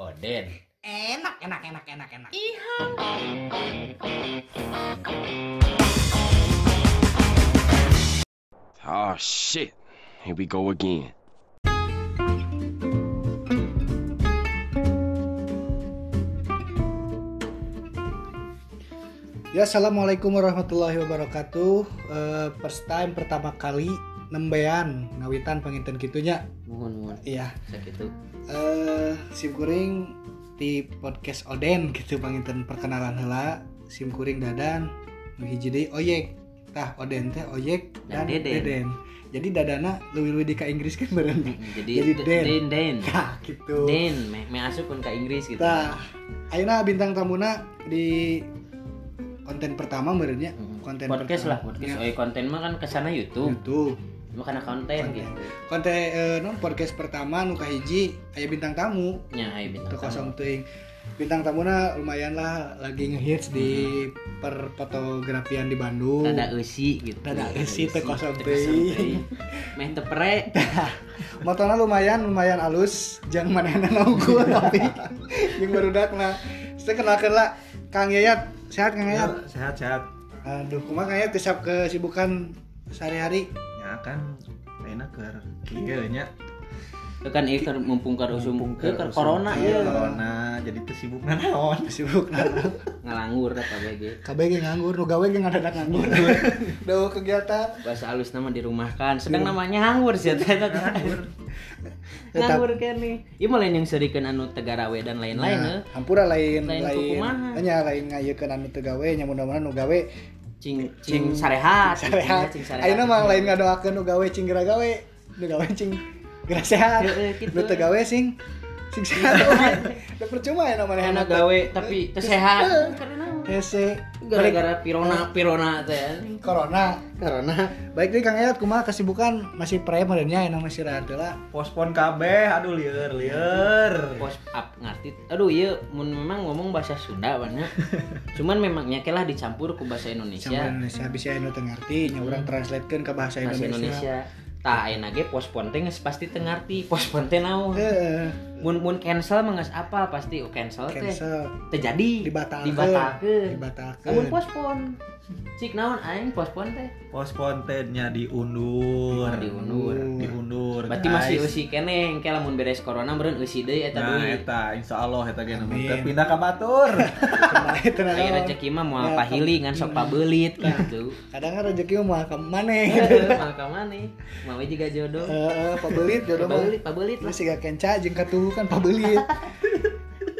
Oden. Enak, enak, enak, enak, enak. Oh shit. Here we go again. Ya, assalamualaikum warahmatullahi wabarakatuh. Eh, first time pertama kali nembean ngawitan penginten gitunya. Mohon mohon. Iya. Sakitu. Eh, sim kuring di podcast Oden gitu penginten perkenalan heula. Sim kuring dadan nu hiji deui oyek. Tah Oden teh oyek Dan dan, Deden. deden. Jadi dadana leuwih-leuwih di ka Inggris kan beureun. Jadi, Jadi Den. Den Den. Nah, gitu. Den, me, me asup pun ke Inggris gitu. Tah, ayeuna bintang tamuna di konten pertama meureunnya. Mm, Konten podcast lah, pertama. podcast. Ya, Oh, konten mah kan ke sana YouTube. YouTube. Cuma karena konten Konten. gitu. konten eh, non podcast pertama nu kahiji aya bintang tamu Nya ayo bintang teu tamu. kosong teuing bintang tamuna lumayan lah lagi ngehits di perfotografian di Bandung Tada eusi gitu. Tada eusi, teu kosong. Meh teu pere. motona lumayan lumayan alus jang manehna naungkul tapi yang barudak nah saya kenalkeun lah Kang Yayat sehat Kang Yayat sehat sehat aduh kumaha Kang Yayat kesibukan sehari-hari ya kan enak ke kieu nya Itu kan ieu keur mumpung keur usum keur keur corona ieu. corona jadi teu sibuk naon? Sibuk nah Ngalanggur da kabeh kabeh ge nganggur nu gawe ge ngadadak nganggur. Duh kegiatan. Bahasa halus nama dirumahkan. Sedang namanya nganggur sih eta nganggur. Nganggur kene ieu mah lain yang serikeun anu tegarawe dan lain-lain Nah, eh. hampura lain Lain lain nya lain ngayekeun anu teu gawe nya mudah-mudahan nu gawe cing cing sarehat sarehat. cing sarehat. Ayeuna mah lain ngadoakeun nu gawe cing geura gawe nu gawe cing geura sehat. Gitu. nu teu gawe sing sing sehat. Da percuma ya namanya enak gawe tapi teu sehat. Karena hese. Gara-gara pirona pirona teh. Ya. corona. Karena baik deh Kang Ayat kumaha kesibukan? Masih pre merenya aya masih istirahat heula pospon kabeh aduh lieur lieur. Pos up ngerti. Aduh iya mun memang ngomong bahasa Sunda banyak cuman memangnya lah dicampur ke bahasa Indonesia. Indonesia bisa anu teu ngarti nya urang translatekeun ke bahasa bahasa Indonesia. Indonesia. Tah ayeuna ge pospon teh geus pasti teu ngarti pospon teh naon? Heeh. Mun mun cancel mah geus apa pasti oh cancel teh. Cancel. Terjadi dibatalkeun. dibatalkeun. Dibatalkeun. Namun pospon cik naon aing pospon teh? Pospon teh nya diundur. Oh, diundur. diundur. Berarti masih eusi keneh engke lamun beres corona meureun eusi deui eta nah duit. eta insyaallah eta ge nu pindah ka batur. Aya rezeki mah moal Ya, pahili ngan sok pabeulit gitu. kadang kan rezeki mah ke maneh Mal ka maneh? Mau juga jodoh. Heeh, pabelit jodoh mah. Pabeulit, pabeulit Lu lah. siga kenca jeung katuhu kan pabelit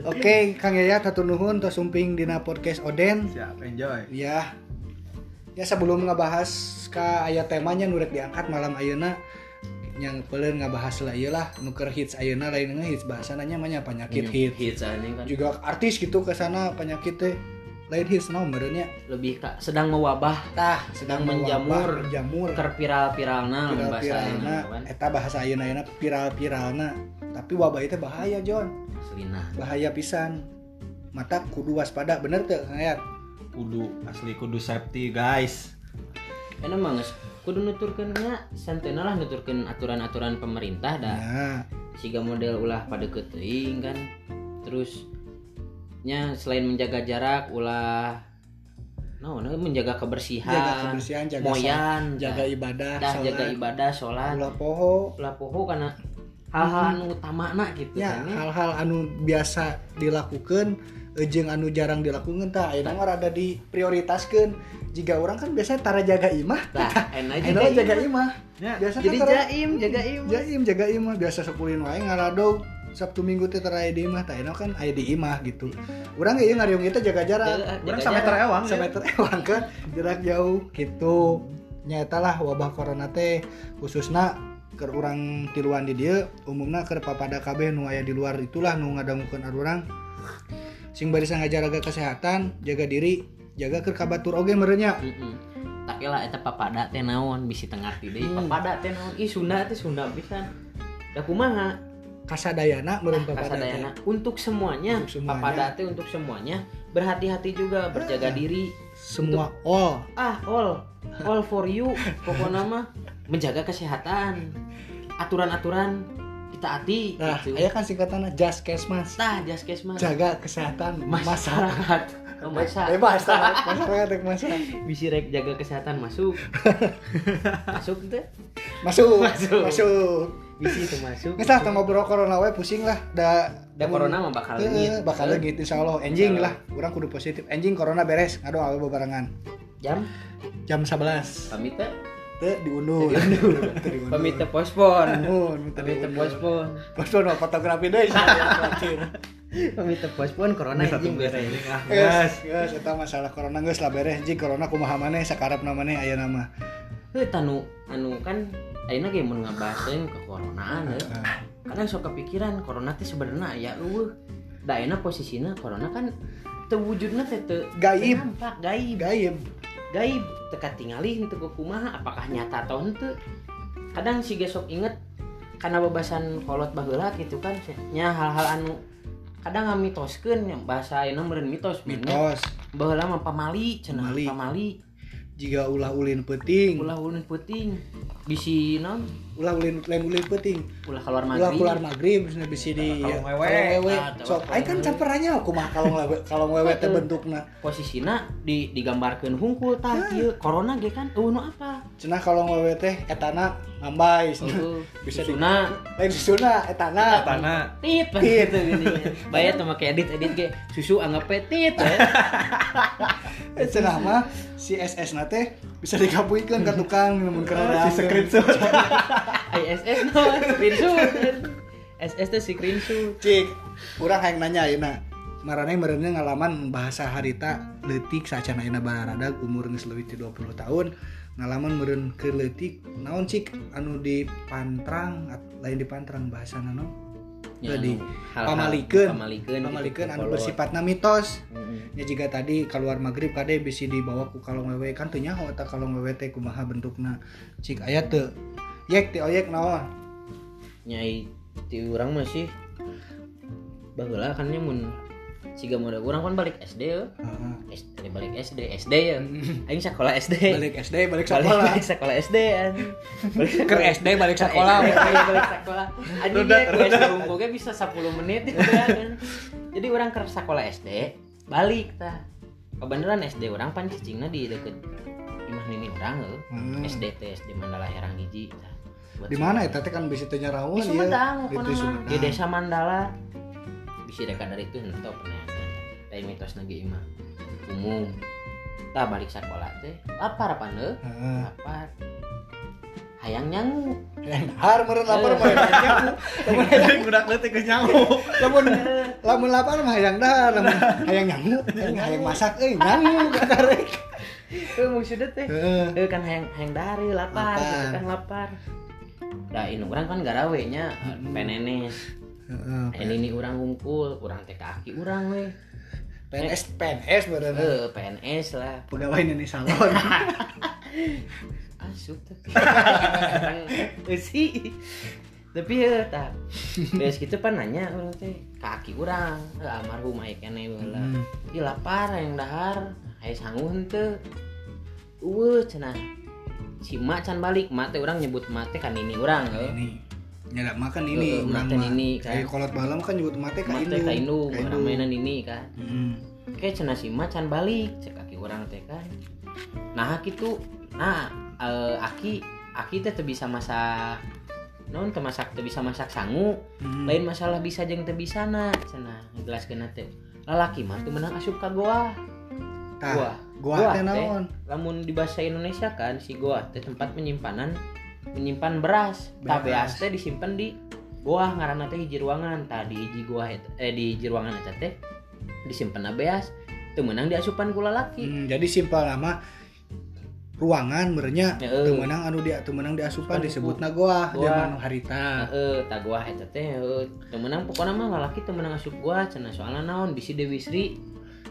Oke, Kang Yayat hatur nuhun tos sumping dina podcast Oden. siap enjoy Ya. Ya sebelum ngebahas ka aya temanya nu rek diangkat malam ayeuna yang peuleun ngabahas lah ieu lah nu keur hits ayeuna lain hits bahasananya mah nya penyakit hits. hits anjing kan. Juga artis gitu ke sana penyakit teh lain hits naon meureunnya. Lebih ka sedang mewabah Tah sedang menjamur. mewabah, menjamur. keur viral-viralna lamun bahasa ayeuna eta bahasa ayeuna viral-viralna tapi wabah itu bahaya John. Aslina. bahaya pisan. Mata kudu waspada bener tuh Kang Ayat kudu asli kudu safety guys. Enak geus kudu nuturkeun nya santena lah nuturkeun aturan-aturan pemerintah dah. nah Siga model ulah pada teuing kan. Terus nya selain menjaga jarak ulah no, menjaga kebersihan, jaga kebersihan jaga moyan, jaga ibadah dah sholat, jaga ibadah sholat. Ulah poho. Ulah poho karena hal-hal anu utamana gitu ya kan ya. hal-hal anu biasa dilakukan ejeng anu jarang dilakukan tah ayeuna mah rada diprioritaskeun. Jika orang kan biasanya tara jaga imah. Lah, enak mah jaga imah. Ya, biasa Jadi kan tara- jaim, jaga im. jaim jaga imah. Biasa sepulin wae ngaradog Sabtu Minggu teh aya di imah tah ayeuna kan aya di imah gitu. Urang ieu ngariung itu jaga jarak. Jaga- Urang jaga sameter jarak. ewang ya. sameter ewang kan jarak jauh gitu. Nyata lah wabah corona teh khususna ke urang tiluan di dia umumna ke papada kabeh nu aya di luar itulah nu ngadangukeun urang sing barisan ngajaraga kesehatan jaga diri jaga ke kabatur oge merenya Heeh. Tapi lah eta papada teh naon bisi tengah ti deui. Hmm. Papada teh naon? Ih Sunda teh Sunda pisan. Da kumaha? kasadayana meureun teh. Kasadayana untuk semuanya. Untuk semuanya. Papada teh untuk semuanya. Berhati-hati juga, berjaga Ah. diri. Semua. All. Ah, all. All for you. Pokoknya mah menjaga kesehatan. Aturan-aturan ditaati nah gitu. aya kan singkatannya Jaskesmas tah jaskesmas jaga kesehatan masyarakat. Masyarakat. Oh, tah. masyarakat rek masa bisi rek jaga kesehatan masuk. Masuk teh masuk Masuk. masuk. Bisi itu masuk lah, tong ngobrol corona we pusing lah. Da, da corona mah bakal Heeh, leungit bakal leungit insya Allah. Insya lah, orang kudu positif. Enjing corona beres, ngado awe bebarengan. jam Jam 11. pamit teh Teu diundur. Teu diundur. pamit teh pospon Mun, minta pamit teh diundur. pospon Pospon mah fotografi deui saya khawatir. pamit teh pospon corona anjing beres ah Geus, geus eta masalah corona geus lah beres. Enjing corona kumaha maneh sakarepna maneh aya nama. heuh tanu anu kan ayeuna ge mun ngabahaseun ke coronaan heuh. kadang sok kepikiran corona teh sebenarnya ya eueuh da ayeuna posisina corona kan teu wujudna teh teu Gaib. nampak gaib Gaib. gaib teka tingali henteu kumaha apakah nyata atau henteu kadang si gesok inget karena bebasan kolot baheula gitu kan nya hal-hal anu kadang ngamitoskeun bahasa ayeuna meureun mitos. Mitos. baheula mah pamali cenah Pamali. Jika ulah ulin peuting. ulah ulun puting bisi naon Ulah ulin lain ulin peuting. ulah keluar Ulah maghrib keluar maghrib bisa bisa di ya, wewe. wewe. Sok kan camperannya kumaha kalong wewe kalong wewe teh bentukna. posisina di digambarkeun hungkul tah ieu corona ge kan eueuh nu apa Cenah kalong wewe teh etana ngambay. Eueuh, Bisa di- Lain susuna etana. tanah tit Tit. gitu gini bayar tuh make edit edit ge susu anggap tit ya. Cenah mah si SS na teh bisa digabungkeun ka tukang mun kana si screenshot. ISS no screenshot. SS tuh screenshot. Cik, urang hayang nanya ayeuna. Marane meureunnya ngalaman bahasa harita leutik sacan ayeuna bararadag umur geus leuwih ti 20 tahun. Ngalaman meureun ke leutik. Naon cik? Anu di pantrang lain di pantrang bahasana no Hal-hal pamalikeun pamalikeun anu bersifatna mitos Mm-mm. ya jika tadi keluar maghrib kade bisi dibawa ku kalong wewe kan teu nyaho eta kalong wewe teh kumaha bentukna. Cik aya teu yek ti oyek naon nyai ti urang masih baheula kan mun siga mode urang kan balik SD ya. SD balik SD SD ya aing sekolah SD balik SD balik sekolah. balik sekolah SD an. Balik ke SD balik sekolah. Balik sekolah. Anjing ge ke SD unggul ge bisa 10 menit gitu ya kan. Jadi orang ke sekolah SD balik tah kebenaran SD orang pan cicingna di deket imah nini orang heuh Hmm. SD SD Mandala Herang hiji di mana eta teh kan bisa tanya rawon Sumedang di. Sumedang di desa Mandala bisa dekat dari itu henteu pernah tapi mitos nage imah umum. Tah balik sekolah teh lapar apa Heeh. lapar. Hayang nyangu. Yang har meureun lapar mah hayang nyangu. Lamun hayang budak leutik geus nyangu. lamun lamun lapar mah hayang dahar lamun hayang nyangu. Hayang hayang masak euy nyangu kakarek Eh maksudnya teh. Eh kan hayang hayang dari lapar, Lapar. kan lapar. Dah ini orang kan garawe nya penenes. Ini ini orang hungkul, orang kaki orang we. PNS PNS meureun Eh PNS lah. pegawai ini salon Asup tuh. Sih. Tapi ya tak. Beres gitu pan nanya orang teh kaki orang, almarhum aya keneh baheula. Hmm. Lapar yang dahar, aya sanggup henteu. Eueuh cenah. Si mak can balik, mak teh urang nyebut mak teh kan ini heuh. ini nyadak makan ini urang makan ini, kan. kayak kolot balam kan nyebut mate ka Mak indung teh ka indung, Ka orang mainan ini kan. Hmm. Kayak cenah si mak can balik, cek kaki urang teh kan. Nah gitu, nah eh, aki aki teh teu bisa masak non teu masak teu bisa masak sangu Hmm. lain masalah bisa jeung teu bisa na cenah ngejelaskeun teh lalaki mah teu menang asup ka goa Tah, Gua. gua Gua teh lamun di bahasa Indonesia kan si goa teh tempat penyimpanan menyimpan beras. Beras. teh disimpan di goa ngaranna teh hiji ruangan. Tah di hiji goa eta- eh di hiji ruangan eta teh disimpan beas teu meunang diasupan ku lalaki. Hmm, jadi simpel nama ruangan merenya Heeh. teu meunang anu dia teu meunang diasupan Asupan disebutna goa Goa. zaman harita. Heeh tah goa eta teh meunang pokona mah lalaki teu meunang asup goa cenah soalna naon bisi Dewi Sri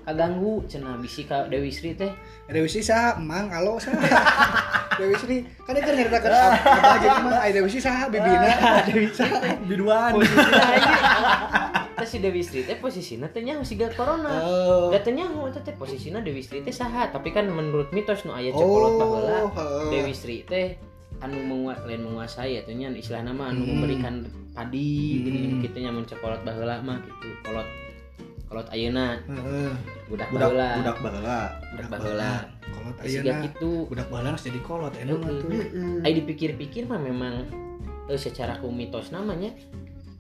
kaganggu cenah bisi ka Dewi Sri teh. Dewi Sri saha emang alo saha. Dewi Sri kan dia kan abah jadi mah ai Dewi Sri saha bibina. Dewi saha biduan. Aja. Teh si Dewi Sri teh posisinya teh nyaho siga corona. Oh. Da teh nyaho eta teh posisinya Dewi Sri teh saha. Tapi kan menurut mitos nu aya cokolot baheula oh heeh. Dewi Sri teh anu menguat lain menguasai ya nya istilah nama anu Hmm. memberikan padi Hmm. gitu nya mencekolot baheula mah gitu kolot kolot ayeuna Heeh. budak budak baheula budak baheula budak baheula kolot ayeuna gitu. Budak baheula geus jadi kolot enak tuh. Ai dipikir-pikir mah memang eh, secara ku mitos namanya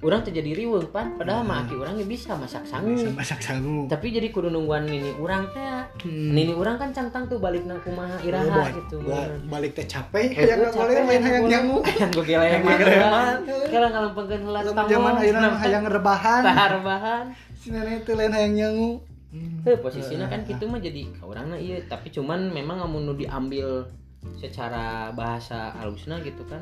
orang terjadi riweuh pan. Padahal mah aki urangnya bisa masak sangu bisa masak sangu tapi jadi kudu nungguan nini urang teh. Hmm. nini urang kan cangtang tuh balik nang kumaha Oh, iraha buat- gitu. balik teh capek Eh, yang gua nggak capek, boleh main hayang hayang nyangu Hayang gue gila yang Geleman. Kala ngalampengkeun heula Lamun tanggung. zaman ayeuna hayang rebahan. Tahar bahan. si nenek teh lain hayang nyangu. Heuh posisinya kan gitu mah jadi ka urangna ieu tapi cuman memang amun nu diambil secara bahasa halusna gitu kan.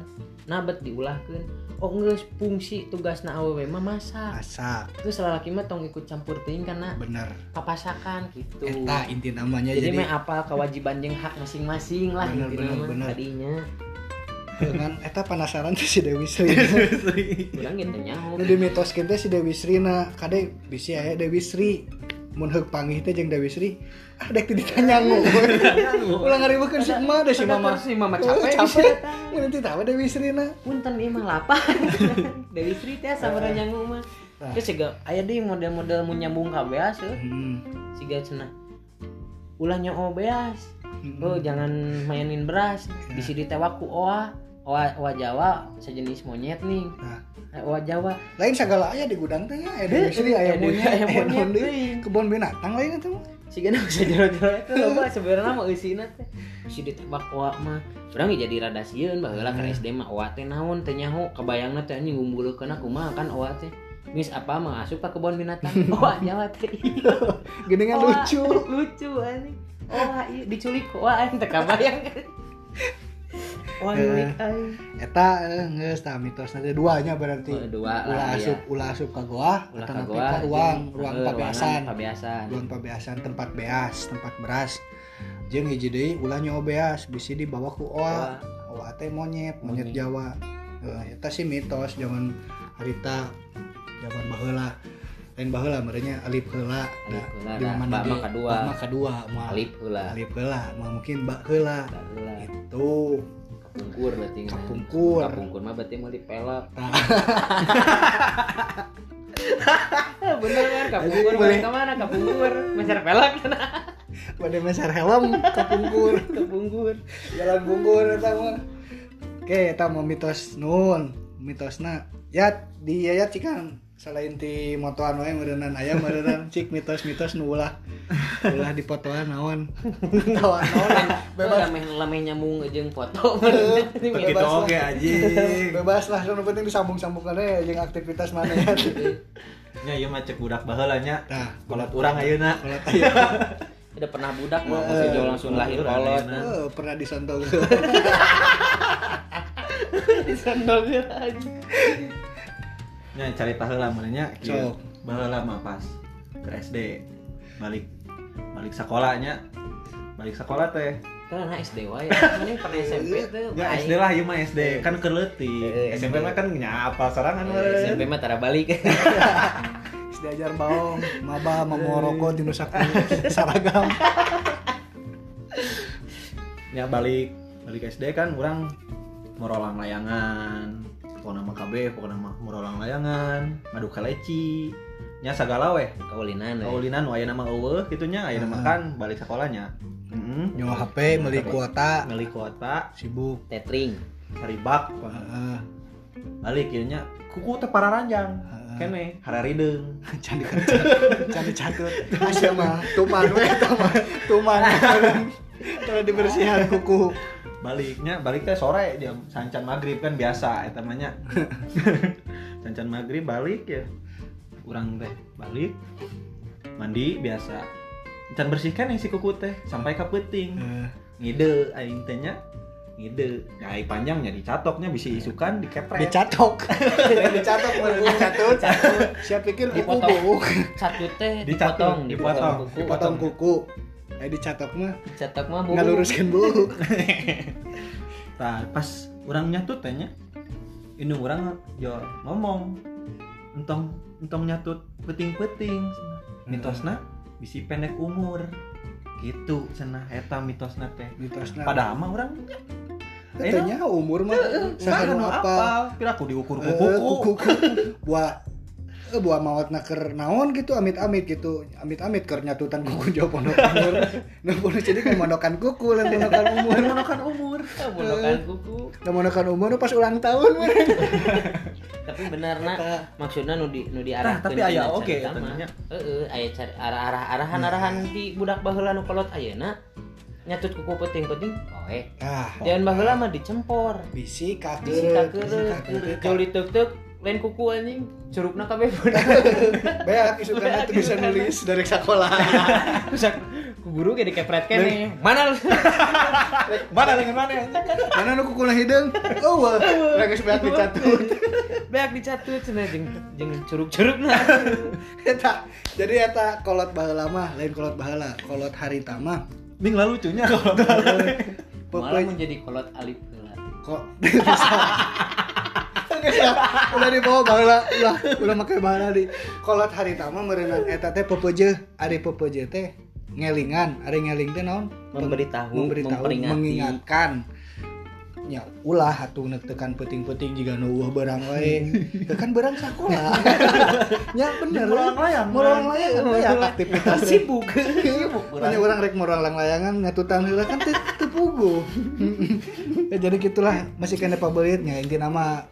Nabet diulahkeun. Oh geus fungsi tugasna awewe mah masak. Masak. Terus lalaki mah tong ikut campur teuing karena bener. papasakan gitu. Eta inti namanya jadi, jadi, mah apa kewajiban jeung hak masing-masing lah Bener, gitu bener, mah bener. tadinya dengan eta penasaran tuh si Dewi Sri. Urang gitu nyaho nu di mitos teh si Dewi Sri na kade bisi aya Dewi Sri mun heuk panggih teh jeung Dewi Sri. Ah dek teu ditanyangu ulang ngariweukeun si emak deh si mama. si mama capek capek. mun teu tahu Dewi Sri na punten ieu mah lapar Dewi Sri teh sabaraha nyangu mah. Nah. terus siga aya deui model-model mun nyambung ka beas heuh hmm. siga cenah. Ulah nyoo beas Hmm. oh jangan mainin beras. Di sini teh waku oa oa oa Jawa sejenis monyet nih. Nah. Eh, oa Jawa. Lain segala aya di gudang teh aya Dewi Eh, Sri eh, aya Dewi- monyet aya monyet, kebun binatang lain itu. Si gana bisa jero-jero itu loba sebenarnya mah eusina teh. Si ditebak oa mah. Urang jadi rada sieun baheula ka. SD mah oa teh naon teh nyaho. Kebayangna teh anjing ngumpulkeun kumaha kan oa teh. Mis apa mah asup ka kebun binatang. Oa Jawa teh. Oa, lucu. lucu anjing. Oa iya diculik oa aing teh kabayang oa Eh, aing eta eh, geus tah mitos nanti duanya berarti. Oh, dua ulah lah asup ya ulah asup ka goa ulah ka goa ruang ruang eh, pabeasan. pabeasan. Ruang pabeasan tempat beas tempat beras. Jeung hiji deui ulah nyawa beas bisi dibawa ku oa. Oa. Teh monyet monyet. Jawa. Eta sih mitos zaman harita zaman baheula. Lain baheula merenya alif heula. Alif heula, di dah. mana Ba mah kadua. ba mah kadua moal alif heula. Alif heula mah mungkin ba heula. Itu kapungkur berarti. Kapungkur. kapungkur mah berarti mau dipelok Tah. bener kan kapungkur Boleh. ke mana? Kapungkur. Meser pelak pada meser helm kapungkur. Kapungkur. Jalan bungkur eta mah. Oke eta mau mitos nun mitosna. Ya di ya cikan selain ti motoan wae meureunnan aya meureunnan cik mitos-mitos nu ulah. Ulah di fotoan naon. Tawa naon. Bebas. lameh lameh nyambung jeung foto. Begitu Bebas lah. oke anjing. bebas lah nu penting disambung-sambungkan aja jeung aktivitas mana. Ya Nya ieu mah cek budak baheula nya. nah Kolot urang ayeuna. kalau aya udah pernah budak mah Eh, masih jauh langsung lahir kolot. eh, pernah disantol. Disandal aja Nya carita heula mah nya. kieu. Sok. Baheula mah pas ke SD. Balik balik sekolahnya. Balik sekolah teh. anak SD wae mana pernah SMP tuh Ya. SD lah ieu mah SD kan keleutik. Eh, SMP mah kan nyapa sorangan Eh, meureun. SMP mah tara balik diajar baong maba mamoroko tinu saku saragam Ya balik balik SD kan orang merolang layangan. Pokoknya nama KB, pokoknya nama merolang layangan, ngadu kaleci. Nya sagala weh. kaulinan we. Kaulinan waya nama eueuh kitu nya aya nama kan balik sekolahnya. Heeh. nyawa HP beli kuota Beli kuota, sibuk tetring haribak, Heeh. balik ieu nya kuku teh pararanjang. Heeh. Kene hararideung. candi candi catut Asya mah tuman we eta mah tuman kalau dibersihan kuku Baliknya balik teh sore jam sancan maghrib kan biasa eta mah nya. sancan maghrib balik ya. Urang teh balik mandi biasa. Can bersihkan yang si kuku teh sampai ke peuting. Eh, Ngide aing teh nya ngide. Gai panjangnya dicatoknya bisa isukan dikepret. dicatok dicatok bener catut siapa pikir kuku Dipotong. satu teh Dicatut, dipotong dipotong, kuku. dipotong kuku eh dicatok mah cetak mah bu ngaluruskan bubuk Tah, pas orang nyatut teh nya indung orang yo ngomong entong entong nyatut peting-peting. Mitosna bisi pendek umur. Gitu cenah eta mitosna teh. Mitosna. Padahal mah orang katanya umur mah Saha sahanu apa Pira aku diukur Eh, kuku. kuku buah eh, buah maut naker naon gitu amit-amit gitu. Amit-amit keur nyatutan kuku jauh pondok umur nah pondok jadi kan mondokan kuku lain mondokan umur. Menekan umur. Mondokan kuku. nah mondokan umur pas ulang tahun. Tapi benar nak. Maksudnya nu di nu diarahkeun tapi aya tina oge carita eta mah. nya. heeh aya cari arah-arah arahan-arahan di budak baheula nu kolot ayeuna nyatut kuku penting-penting oe. Nah jangan baheula mah dicempor. Bisi kakeut bisi kakeureuh kakeureuh. Lain kuku anjing. Curugna kabeh bener beak isukana tuh bisa nulis dari sekolah. Rusak ku guru ge dikepret kene mana Mana dengan mana ya? mana nu kuku hideung oh wah. Lagi beak dicatut. Beak dicatut cenah jeung jeung curug-curugna eta jadi eta kolot baheula mah lain kolot baheula kolot harita mah Bing lah lucunya kalau malah menjadi kolot alif. Heula kok Lah, udah dibawa baheula ulah ulah make baheula di. Kolot hari tama meureunan eta teh pepeje ari pepeje teh ngelingan. Ari ngeling teh naon? Memberitahu memberitahu mengingatkan. Ya ulah atuh tekan peting-peting jika nu eueuh barang wae kan barang sakola. Nya bener. Morang layang. morang layangan ya aktivitas sibuk. Sibuk Punya orang rek morang layangan ngatutan heula kan teu ya, jadi gitulah. Masih kena pabeutnya intina mah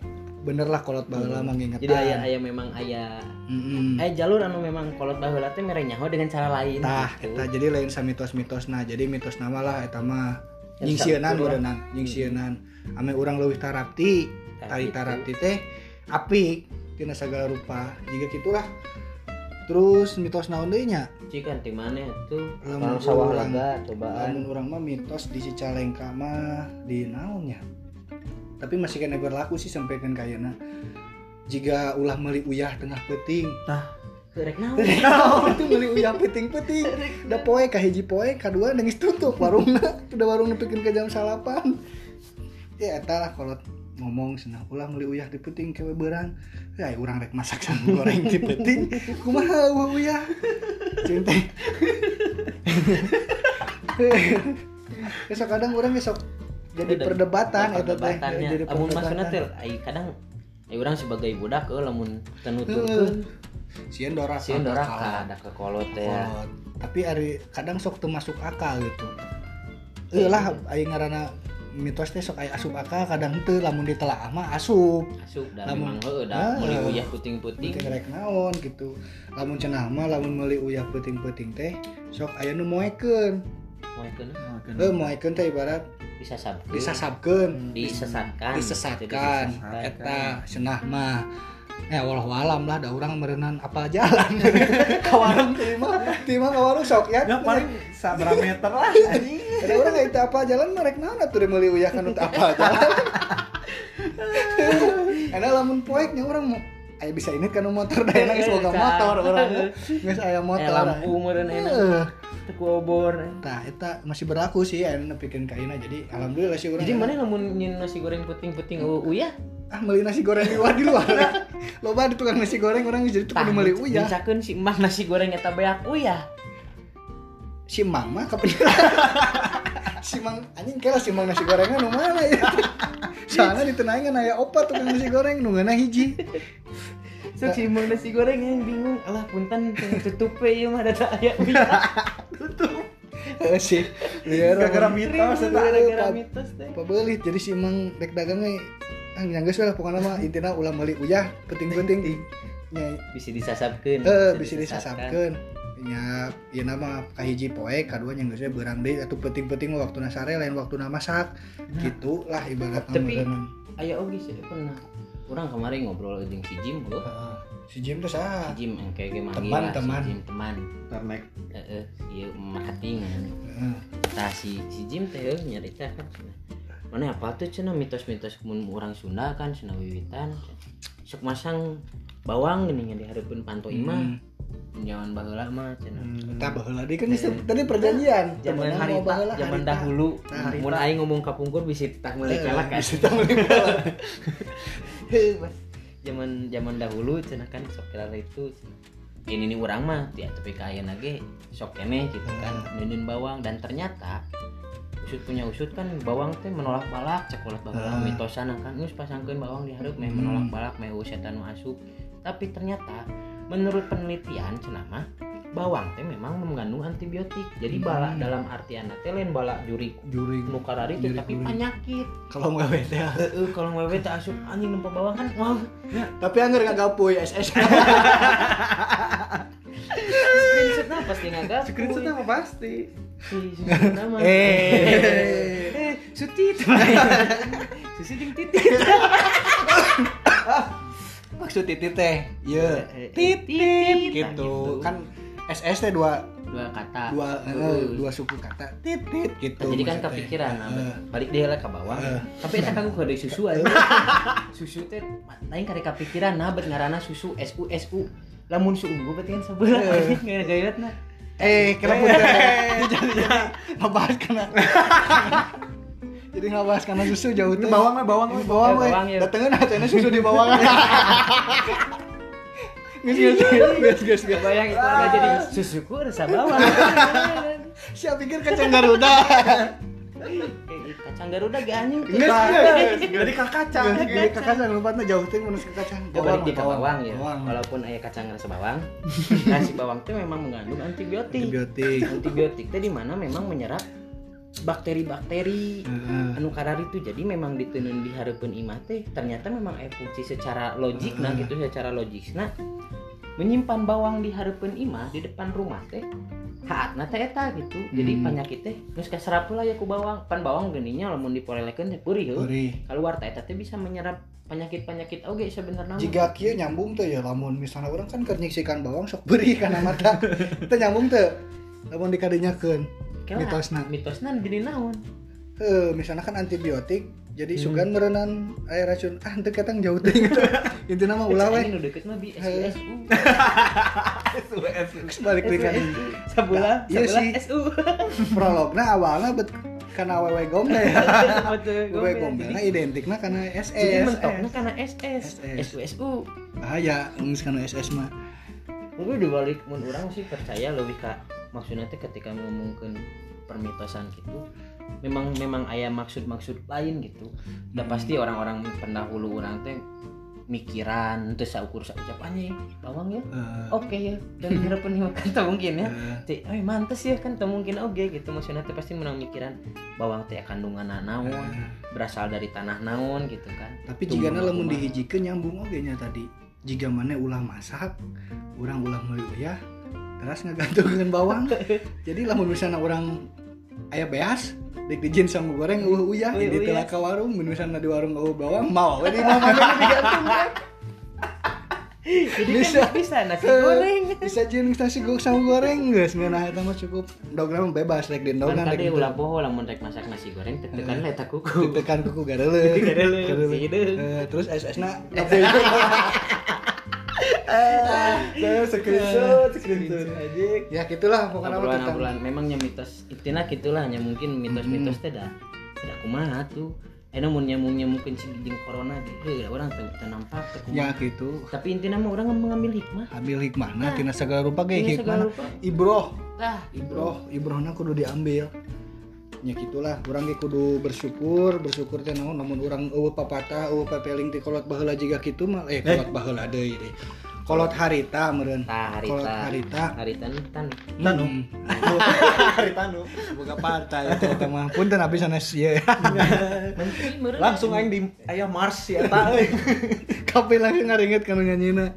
bener lah kolot baheula mah ngingetan. jadi ayah ayah memang ayah Mm-mm. ayah jalur anu memang kolot baheula teh mere nyaho dengan cara lain Tah, gitu. eta jadi lain sa mitos-mitos nah jadi mitos nama lah eta mah lah. berenang nyingsieunan. Ame urang leuwih tarapti tari tarapti teh apik tina sagala rupa. Jika gitulah terus mitos naon deui nya? Cik kan di mana tuh? Lamun kalau sawah laga cobaan lamun urang mah mitos di Cicalengka mah di naonnya tapi masih kena berlaku sih sampai kan kayana jika ulah meli uyah tengah peting kerek naon? Itu meli uyah peting-peting da poe ka hiji poe kadua nangis tutup warungna. Udah warung nepikeun ke jam salapan. Ya eta lah kalau ngomong senang ulah meli uyah di peting kewe berang ya urang rek masak sambal goreng di peting kumaha eueuh uyah? Cinta besok kadang orang besok jadi perdebatan eta teh. perdebatannya. Jadi lamun maksudna teh perdebatan kadang ai urang sebagai budak ke lamun tenuturkeun. Sieun doraka sieun doraka ada ke kolot teh. Ya. Tapi ari kadang sok teu masuk akal gitu. Eueuh lah aing ngaranna mitos teh sok aya asup akal kadang teu lamun ditelaah mah asup. Asup dan Lamun- heueuh da Ah. meuli uyah puting-puting. Rek naon gitu. Lamun cenah mah lamun meuli uyah peuting-peuting teh sok aya nu moekeun. Moekeun. Moekeun teh ibarat bisa sabkeun disasapkeun disesatkan disesatkan Disesatkan. eta cenah mah eh walau alam lah da urang meureunan apa jalan ka warung teh mah teh mah ka warung sok ya. Ya paling sabra meter lah anjing. ada orang nggak itu apa jalan merek naon atuh deh meuli uyah kan untuk apa jalan karena lamun poeknya orang mau Ayo bisa ini kan motor dah enak geus boga motor orang geus aya eh motor lampu meureun enak Heeh. teu ku obor Tah, eta masih berlaku sih aya nepikeun ka ayeuna jadi alhamdulillah sih urang. jadi mana lamun nyin nasi goreng puting-puting eueuh uyah ah meuli nasi goreng di luar di luar. Loba di tukang nasi goreng orang jadi tuh kudu meuli uyah. Misalkan si emah nasi goreng eta beak uyah. Si Mang mah kapan Si Mang anjing kira si Mang nasi gorengnya nu mana ya. Soalnya di tenaingan aya opat tukang nasi goreng nu ngeuna hiji. Sok si emah nasi goreng yang bingung, alah punten tutup ieu mah data aya. Heeh sih. Liar Gara-gara mitos. Gara-gara mitos teh. Pabelit jadi si Mang rek dagangnya ah nyanggeus we lah pokoknya mah intina ulah meuli uyah penting-penting. Nya Bisa disasapkeun. eh bisa disasapkeun nya ieu nama kahiji poe kadua nya geus we beurang deui atuh penting-penting waktu sare lain waktu masak gitu lah ibaratna Tapi- meureunna. Aya oge sih pernah. Urang kemarin ngobrol jeung si Jim, Bro. Heeh. si Jim tuh sah Si Jim engke ge manggil Teman, lah, teman. si Jim teman. Ternek. Heeh, ieu merhati ngan. Heeh. Tah si si Jim teh heuh nyarita kan. Mana apa tuh cenah mitos-mitos mun orang Sunda kan cenah wiwitan. Sok masang bawang geuning di hareupeun panto imah. Hmm. Zaman baheula mah cenah. Tah baheula deui kan geus tadi perjanjian Zaman Temenan hari mau baheula zaman harita. dahulu. Nah, harita. Mun aing ngomong ka pungkur bisa tak meuli Eh, kelak kan. bisa tak meuli kelak. Zaman zaman dahulu cenah kan sok kira itu cenah. ini nih orang mah ya tapi kaya nage sok keneh gitu kan Hmm. ninin bawang dan ternyata usut punya usut kan bawang teh menolak balak cek ulah baheula Ah. mitosan kan geus pasangkeun bawang di hareup meh Hmm. menolak balak meh eueuh setan nu asup tapi ternyata menurut penelitian cenah mah bawang teh memang mengandung antibiotik. Jadi bala Hmm. dalam artian teh lain bala juri juri nu karari teh Juri- tapi juri. penyakit. Kalau nggak teh Heeh, kalau ngewe teh asup anjing nempo bawang kan wah tapi anggar nggak gapuy SS screenshot nah pasti ngagap Screenshot apa? Pasti? si nama. Eh. eh sutit jeung titit maksud titit teh iya Eh, eh, titit gitu gitu. kan SS teh dua dua kata dua eh, dua suku kata titit gitu Nah, jadi kan kepikiran nah, Eh, balik deh lah ke bawah Eh. tapi eta kagum kudu susu aja susu teh lain kari kepikiran nah bet ngaranna susu SU SU lamun su unggul berarti kan sebelah Eh. gaya gayatna eh kenapa jadi ngebahas karena jadi ngebahas karena susu jauh teh bawang mah bawang mah. bawang Eh, we bawang, ya. datengin hatena susu di bawang Gus gus gus gus gus bayang itu ada jadi susuku rasa bawang Siapa pikir kacang Garuda Eh, kacang garuda ge anjing tuh. Jadi kak kacang. Gini ke kacang lupatna jauh teh mun ke kacang balik di ke bawang ya. bawang. Walaupun aya kacang rasa bawang, nasi bawang itu memang mengandung antibiotik. antibiotik Antibiotik itu di mana memang menyerap bakteri-bakteri Heeh. anu karar itu jadi memang ditenun di hareupeun imah teh ternyata memang aya fungsi secara logik nah gitu secara logis nah menyimpan bawang di hareupeun imah di depan rumah teh haatna teh eta gitu jadi Hmm. penyakit teh geus kaserap heula ya ku bawang pan bawang geuninnya lamun dipolelekeun teh peurih heuh Uri. keluar teh eta teh bisa menyerap penyakit-penyakit oge sebenarnya mah. Jika kieu nyambung tuh ya lamun misalnya orang kan keur nyiksikan bawang sok beri kana mata. Itu nyambung tuh. Lamun dikadinyakeun. Kela, mitosna. mitosna jadi naon Heuh, misalnya kan antibiotik jadi Hmm. sugan merenan air racun ah henteu ketang jauh teh gitu. Intina mah ulah we. Ini nu deket mah bi Heuh. SU Geus balik deui ka dieu. sebelah Iya sih. SU Prologna awalna bet kana awewe gombel ya. Betul, Awewe gombel. gombelna identikna kana Jadi SS. mentoknya karena SS, SS. SU SU. Bahaya geus kana SS mah. Gue dibalik mun orang sih percaya lebih kak maksudnya teh ketika ngomongin permitosan gitu memang memang ayah maksud-maksud lain gitu. Udah Hmm. pasti orang-orang pendahulu orang teh mikiran terus saukur saucapannya bawang ya? Eh, oke ya dan harapan kan tak mungkin ya. Eh, teh eh mantes ya kan tak mungkin oke gitu. Maksudnya teh pasti menang mikiran bawang teh kandungan naon eh. berasal dari tanah naon gitu kan. Tapi jika lamun dihijikeun nyambung oge nya tadi. Jika mana ulah masak orang ulah ya terus ngagantungkeun bawang jadi lamun misalnya orang aya beas dek dijin sama goreng uh uyah Uyah, di uyah. tela ka warung misalnya di warung eueuh bawang mau di mana digantung we. jadi Bisa. kan bisa nasi goreng bisa jeung nasi goreng sama goreng geus ngeunah eta mah cukup dogna mah bebas rek kan dindogan kade rek ulah poho lamun rek masak nasi goreng tetekan lah eta kuku ditekan kuku Gareuleuh. sideung. Eh, terus SS-na nabe Saya screenshot, screenshot aja. Ya gitulah pokoknya obrolan obrolan. Memangnya mitos itina gitulah hanya mungkin mitos-mitos teh dah ada kumaha tuh. Eh namun nyamungnya mungkin si jeung corona gitu orang teu teu nampak ya gitu. tapi intinya mah orang mengambil hikmah. Ambil hikmahna tina segala rupa Tina segala hikmahna. rupa. Ibroh, ibroh, ibrohna kudu diambil. Ya gitulah, urang ge kudu bersyukur, bersyukur teh naon namun urang eueuh papatah, eueuh pepeling ti kolot baheula jiga kitu mah eh kolot baheula deui. Kolot harita meureun. tah harita Kolot harita. harita nih tan Tanu. Hmm. Hari tanu. Boga pantai eta teh mah. Punten abis sanes ieu. Langsung aing di aya Mars ya eta euy. Kape langsung ngaringet kanu nyanyina.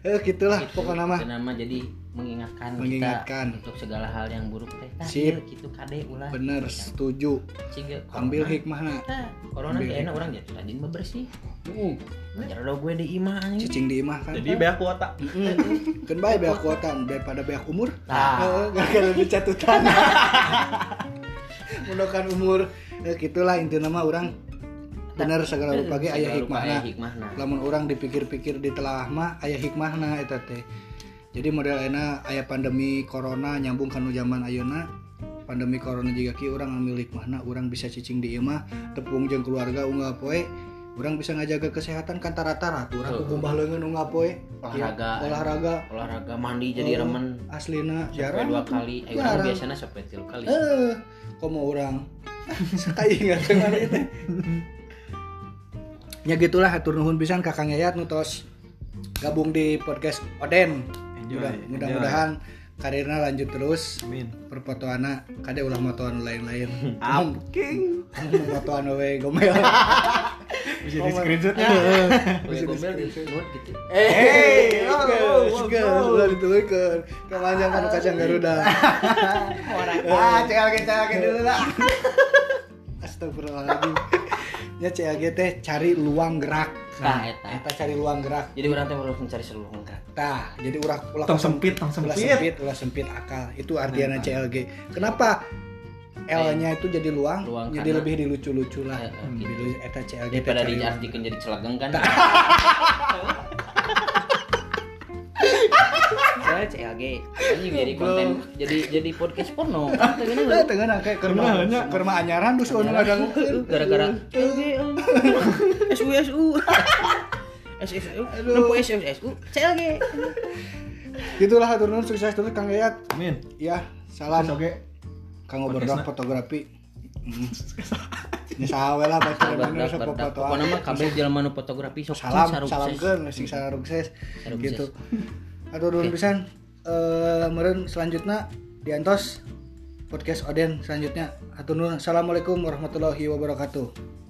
Eh gitulah Gitu. pokoknya mah. Itu nama jadi mengingatkan, Mengingatkan. kita untuk segala hal yang buruk teh Sip. ieu kitu kade ulah Bener, setuju. Ciga, Ambil corona. hikmahna. Tah, corona Ambil teh enak orang jadi rajin bebersih Uh, Ngejar do gue di imah anjing. cicing di imah kan. Jadi beak kuota. Mm-mm. Kan bae beak kuatan daripada beak umur. Tah. Heeh, gara-gara di catutan. Mundokan umur. Eh, gitulah intinya mah orang bener segala rupa ge aya Segala rupa hikmahna. hikmahna. lamun orang dipikir-pikir ditelah mah aya hikmahna eta teh jadi model enak aya pandemi corona nyambung kanu zaman ayeuna pandemi corona juga ki orang ambil hikmahna orang bisa cicing di imah tepung jeung keluarga unggah poe orang bisa ngajaga kesehatan kan tara-tara tuh orang Tuh. kukumbah leungeun unggah poe Olahraga. Ya, olahraga olahraga mandi jadi Oh, remen aslina jarang dua kali eh Jarang. orang biasanya sampai tiga kali eh komo orang Sakai ingat ke mana itu. Ya gitulah hatur nuhun pisan Kakang Yayat nutos gabung di podcast Oden. Mudah-. Mudah-mudahan karirnya lanjut terus. Amin. Perfotoana kade ulah motoan lain-lain. Apking. motoan we gomel. Bisa di screenshotnya. Gombel di mood gitu. Gas, oh. ulah dituluykeun. Kemanjang kan kacang Garuda. Ah, CLG CLG dulu lah. Astagfirullahaladzim. Ya CLG teh cari luang gerak. Tah, eta. Eta cari luang gerak. Jadi orang teh harus mencari seluruh lengkap. Tah, jadi ulah ulah Tong sempit, tong ulah sempit. sempit, ulah sempit akal. Itu artinya CLG. Kenapa? L-nya itu jadi luang, Luang jadi karena- lebih dilucu-lucu lah. Gitu. Jadi eta CLG Daripada diartikan jadi celageng kan. Saya CLG. Ini jadi konten jadi jadi podcast porno. Eh, tengah nangke kerma kerma anyaran dus ono ngadangu. Gara-gara CLG. SU SU. SSU. SU SU. CLG. Gitulah hatur nuhun sukses terus Kang Yayat. Amin. Ya, salam. Oke. Kang. Oberdog fotografi. Ini sawe lah pasti bener sok Pokoknya fotoan. mah kabeh jelema nu fotografi sok Salam, sarukses. salamkeun sing sarukses Sarukses. gitu. Atur nuhun pisan. Eh meureun selanjutnya diantos podcast Oden selanjutnya. Atur nuhun. Assalamualaikum warahmatullahi wabarakatuh.